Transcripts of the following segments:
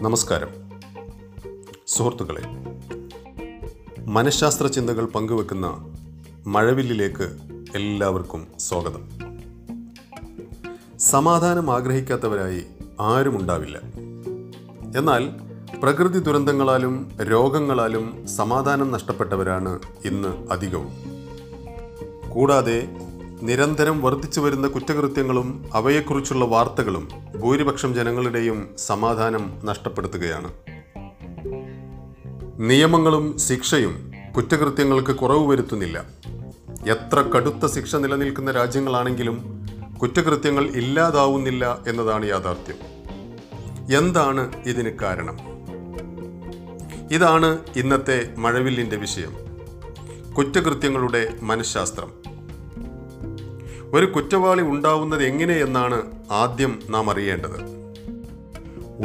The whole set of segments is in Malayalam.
നമസ്കാരം. സുഹൃത്തുക്കളെ മനഃശാസ്ത്ര ചിന്തകൾ പങ്കുവെക്കുന്ന മഴവില്ലിലേക്ക് എല്ലാവർക്കും സ്വാഗതം. സമാധാനം ആഗ്രഹിക്കാത്തവരായി ആരുമുണ്ടാവില്ല എന്നാൽ പ്രകൃതി ദുരന്തങ്ങളാലും രോഗങ്ങളാലും സമാധാനം നഷ്ടപ്പെട്ടവരാണ് ഇന്ന് അധികവും. കൂടാതെ നിരന്തരം വർദ്ധിച്ചു വരുന്ന കുറ്റകൃത്യങ്ങളും അവയെക്കുറിച്ചുള്ള വാർത്തകളും ഭൂരിപക്ഷം ജനങ്ങളുടെയും സമാധാനം നഷ്ടപ്പെടുത്തുകയാണ്. നിയമങ്ങളും ശിക്ഷയും കുറ്റകൃത്യങ്ങൾക്ക് കുറവ് വരുത്തുന്നില്ല. എത്ര കടുത്ത ശിക്ഷ നിലനിൽക്കുന്ന രാജ്യങ്ങളാണെങ്കിലും കുറ്റകൃത്യങ്ങൾ ഇല്ലാതാവുന്നില്ല എന്നതാണ് യാഥാർത്ഥ്യം. എന്താണ് ഇതിന് കാരണം? ഇതാണ് ഇന്നത്തെ മഴവില്ലിന്റെ വിഷയം. കുറ്റകൃത്യങ്ങളുടെ മനഃശാസ്ത്രം. ഒരു കുറ്റവാളി ഉണ്ടാവുന്നത് എങ്ങനെയെന്നാണ് ആദ്യം നാം അറിയേണ്ടത്.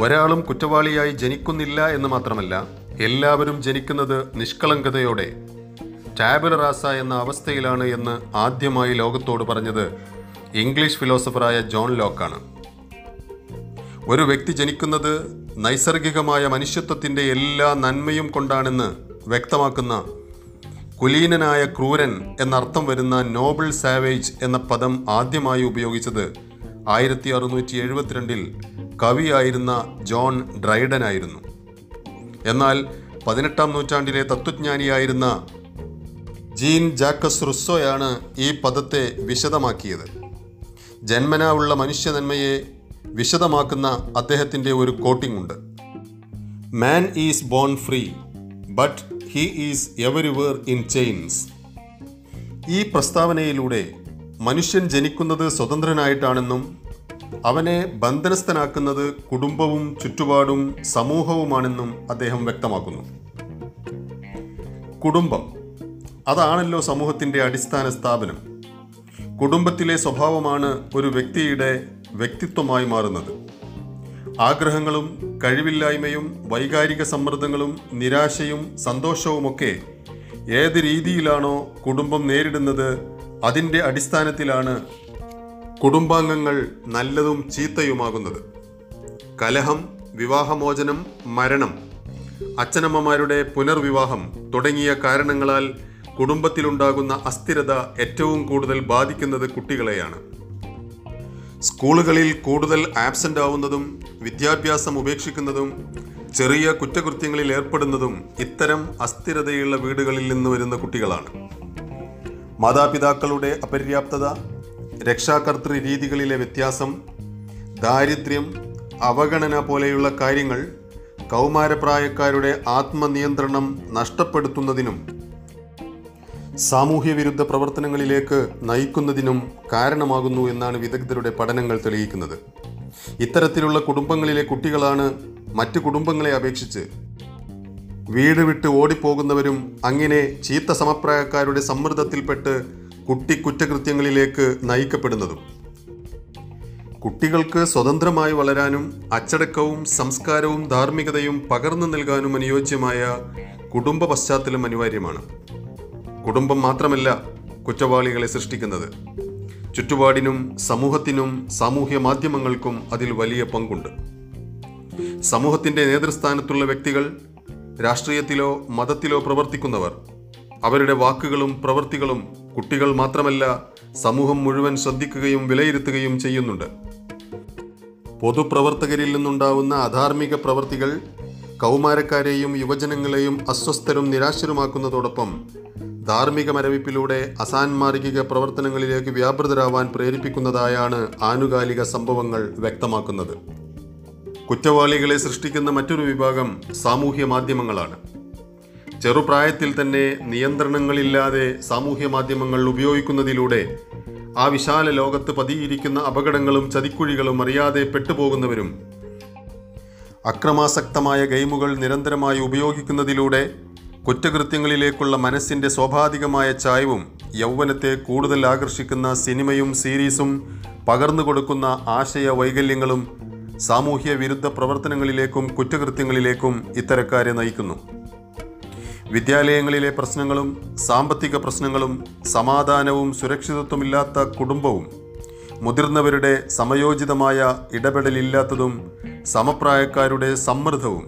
ഒരാളും കുറ്റവാളിയായി ജനിക്കുന്നില്ല എന്ന് മാത്രമല്ല എല്ലാവരും ജനിക്കുന്നത് നിഷ്കളങ്കതയോടെ ടാബുല റാസ എന്ന അവസ്ഥയിലാണ് എന്ന് ആദ്യമായി ലോകത്തോട് പറഞ്ഞത് ഇംഗ്ലീഷ് ഫിലോസഫറായ ജോൺ ലോക്കാണ്. ഒരു വ്യക്തി ജനിക്കുന്നത് നൈസർഗികമായ മനുഷ്യത്വത്തിന്റെ എല്ലാ നന്മയും കൊണ്ടാണെന്ന് വ്യക്തമാക്കുന്ന കുലീനനായ ക്രൂരൻ എന്നർത്ഥം വരുന്ന നോബിൾ സാവേജ് എന്ന പദം ആദ്യമായി ഉപയോഗിച്ചത് ആയിരത്തി അറുന്നൂറ്റി എഴുപത്തിരണ്ടിൽ കവിയായിരുന്ന ജോൺ ഡ്രൈഡൻ ആയിരുന്നു എന്നാൽ പതിനെട്ടാം നൂറ്റാണ്ടിലെ തത്വജ്ഞാനിയായിരുന്ന ജീൻ ജാക്കസ് റുസ്സോയാണ് ഈ പദത്തെ വിശദമാക്കിയത്. ജന്മനാ ഉള്ള മനുഷ്യനന്മയെ വിശദമാക്കുന്ന അദ്ദേഹത്തിന്റെ ഒരു കോട്ടിംഗ് ഉണ്ട്. Man is born free but he is everywhere in chains ഈ പ്രസ്താവനയിലൂടെ മനുഷ്യൻ ജനിക്കുന്നത് സ്വതന്ത്രനായിട്ടാണെന്നും അവനെ ബന്ധനസ്ഥനാക്കുന്നത് കുടുംബവും ചുറ്റുപാടും സമൂഹവുമാണെന്നും അദ്ദേഹം വ്യക്തമാക്കുന്നു. കുടുംബം അതാണല്ലോ സമൂഹത്തിന്റെ അടിസ്ഥാന സ്ഥാപനം. കുടുംബത്തിലെ സ്വഭാവമാണ് ഒരു വ്യക്തിയുടെ വ്യക്തിത്വമായി മാറുന്നത്. ആഗ്രഹങ്ങളും കഴിവില്ലായ്മയും വൈകാരിക സമ്മർദ്ദങ്ങളും നിരാശയും സന്തോഷവുമൊക്കെ ഏത് രീതിയിലാണോ കുടുംബം നേരിടുന്നത് അതിന്റെ അടിസ്ഥാനത്തിലാണ് കുടുംബാംഗങ്ങൾ നല്ലതും ചീത്തയുമാകുന്നത്. കലഹം വിവാഹമോചനം മരണം അച്ഛനമ്മമാരുടെ പുനർവിവാഹം തുടങ്ങിയ കാരണങ്ങളാൽ കുടുംബത്തിലുണ്ടാകുന്ന അസ്ഥിരത ഏറ്റവും കൂടുതൽ ബാധിക്കുന്നത് കുട്ടികളെയാണ്. സ്കൂളുകളിൽ കൂടുതൽ ആബ്സെന്റ് ആവുന്നതും വിദ്യാഭ്യാസം ഉപേക്ഷിക്കുന്നതും ചെറിയ കുറ്റകൃത്യങ്ങളിൽ ഏർപ്പെടുന്നതും ഇത്തരം അസ്ഥിരതയുള്ള വീടുകളിൽ നിന്ന് വരുന്ന കുട്ടികളാണ്. മാതാപിതാക്കളുടെ അപര്യാപ്തത രക്ഷാകർത്തൃ രീതികളിലെ വ്യത്യാസം ദാരിദ്ര്യം അവഗണന പോലെയുള്ള കാര്യങ്ങൾ കൗമാരപ്രായക്കാരുടെ ആത്മനിയന്ത്രണം നഷ്ടപ്പെടുത്തുന്നതിനും സാമൂഹ്യ വിരുദ്ധ പ്രവർത്തനങ്ങളിലേക്ക് നയിക്കുന്നതിനും കാരണമാകുന്നു എന്നാണ് വിദഗ്ധരുടെ പഠനങ്ങൾ തെളിയിക്കുന്നത്. ഇത്തരത്തിലുള്ള കുടുംബങ്ങളിലെ കുട്ടികളാണ് മറ്റു കുടുംബങ്ങളെ അപേക്ഷിച്ച് വീട് വിട്ട് ഓടിപ്പോകുന്നവരും അങ്ങനെ ചീത്ത സമപ്രായക്കാരുടെ സമ്മർദ്ദത്തിൽപ്പെട്ട് കുട്ടി കുറ്റകൃത്യങ്ങളിലേക്ക് നയിക്കപ്പെടുന്നതും. കുട്ടികൾക്ക് സ്വതന്ത്രമായി വളരാനും അച്ചടക്കവും സംസ്കാരവും ധാർമ്മികതയും പകർന്നു നൽകാനും അനുയോജ്യമായ കുടുംബ പശ്ചാത്തലം അനിവാര്യമാണ്. കുടുംബം മാത്രമല്ല കുറ്റവാളികളെ സൃഷ്ടിക്കുന്നത്. ചുറ്റുപാടിനും സമൂഹത്തിനും സാമൂഹ്യ മാധ്യമങ്ങൾക്കും അതിൽ വലിയ പങ്കുണ്ട്. സമൂഹത്തിന്റെ നേതൃസ്ഥാനത്തുള്ള വ്യക്തികൾ രാഷ്ട്രീയത്തിലോ മതത്തിലോ പ്രവർത്തിക്കുന്നവർ അവരുടെ വാക്കുകളും പ്രവൃത്തികളും കുട്ടികൾ മാത്രമല്ല സമൂഹം മുഴുവൻ ശ്രദ്ധിക്കുകയും വിലയിരുത്തുകയും ചെയ്യുന്നുണ്ട്. പൊതുപ്രവർത്തകരിൽ നിന്നുണ്ടാവുന്ന അധാർമിക പ്രവൃത്തികൾ കൗമാരക്കാരെയും യുവജനങ്ങളെയും അസ്വസ്ഥരും നിരാശരുമാക്കുന്നതോടൊപ്പം ധാർമ്മിക മരവിപ്പിലൂടെ അസാൻമാർഗിക പ്രവർത്തനങ്ങളിലേക്ക് വ്യാപൃതരാവാൻ പ്രേരിപ്പിക്കുന്നതായാണ് ആനുകാലിക സംഭവങ്ങൾ വ്യക്തമാക്കുന്നത്. കുറ്റവാളികളെ സൃഷ്ടിക്കുന്ന മറ്റൊരു വിഭാഗം സാമൂഹ്യ മാധ്യമങ്ങളാണ്. ചെറുപ്രായത്തിൽ തന്നെ നിയന്ത്രണങ്ങളില്ലാതെ സാമൂഹ്യ മാധ്യമങ്ങൾ ഉപയോഗിക്കുന്നതിലൂടെ ആ വിശാല ലോകത്ത് പതിയിരിക്കുന്ന അപകടങ്ങളും ചതിക്കുഴികളും അറിയാതെ പെട്ടുപോകുന്നവരും അക്രമാസക്തമായ ഗെയിമുകൾ നിരന്തരമായി ഉപയോഗിക്കുന്നതിലൂടെ കുറ്റകൃത്യങ്ങളിലേക്കുള്ള മനസ്സിന്റെ സ്വാഭാവികമായ ചായവും യൗവനത്തെ കൂടുതൽ ആകർഷിക്കുന്ന സിനിമയും സീരീസും പകർന്നു കൊടുക്കുന്ന ആശയ വൈകല്യങ്ങളും സാമൂഹ്യ വിരുദ്ധ പ്രവർത്തനങ്ങളിലേക്കും കുറ്റകൃത്യങ്ങളിലേക്കും ഇത്തരക്കാരെ നയിക്കുന്നു. വിദ്യാലയങ്ങളിലെ പ്രശ്നങ്ങളും സാമ്പത്തിക പ്രശ്നങ്ങളും സമാധാനവും സുരക്ഷിതത്വമില്ലാത്ത കുടുംബവും മുതിർന്നവരുടെ സമയോചിതമായ ഇടപെടലില്ലാത്തതും സമപ്രായക്കാരുടെ സമ്മർദ്ദവും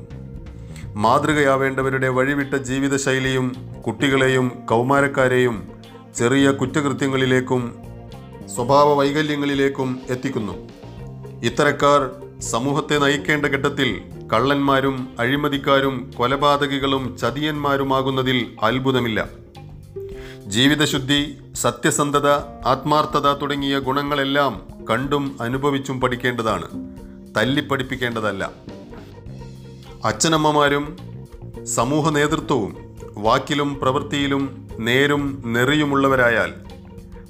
മാതൃകയാവേണ്ടവരുടെ വഴിവിട്ട ജീവിതശൈലിയും കുട്ടികളെയും കൗമാരക്കാരെയും ചെറിയ കുറ്റകൃത്യങ്ങളിലേക്കും സ്വഭാവ വൈകല്യങ്ങളിലേക്കും എത്തിക്കുന്നു. ഇത്തരക്കാർ സമൂഹത്തെ നയിക്കേണ്ട ഘട്ടത്തിൽ കള്ളന്മാരും അഴിമതിക്കാരും കൊലപാതകികളും ചതിയന്മാരുമാകുന്നതിൽ അത്ഭുതമില്ല. ജീവിതശുദ്ധി സത്യസന്ധത ആത്മാർത്ഥത തുടങ്ങിയ ഗുണങ്ങളെല്ലാം കണ്ടും അനുഭവിച്ചും പഠിക്കേണ്ടതാണ്. തല്ലിപ്പഠിപ്പിക്കേണ്ടതല്ല. അച്ഛനമ്മമാരും സമൂഹ നേതൃത്വവും വാക്കിലും പ്രവൃത്തിയിലും നേരും നെറിയുമുള്ളവരായാൽ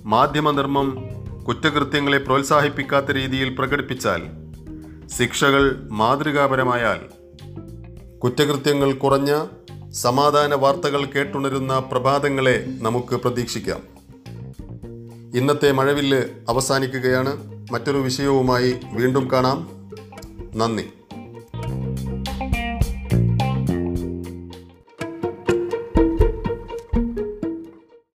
മാധ്യമധർമ്മം കുറ്റകൃത്യങ്ങളെ പ്രോത്സാഹിപ്പിക്കാത്ത രീതിയിൽ പ്രകടിപ്പിച്ചാൽ ശിക്ഷകൾ മാതൃകാപരമായാൽ കുറ്റകൃത്യങ്ങൾ കുറഞ്ഞ സമാധാന വാർത്തകൾ കേട്ടുണരുന്ന പ്രഭാതങ്ങളെ നമുക്ക് പ്രതീക്ഷിക്കാം. ഇന്നത്തെ മഴവില്ല് അവസാനിക്കുകയാണ്. മറ്റൊരു വിഷയവുമായി വീണ്ടും കാണാം. നന്ദി.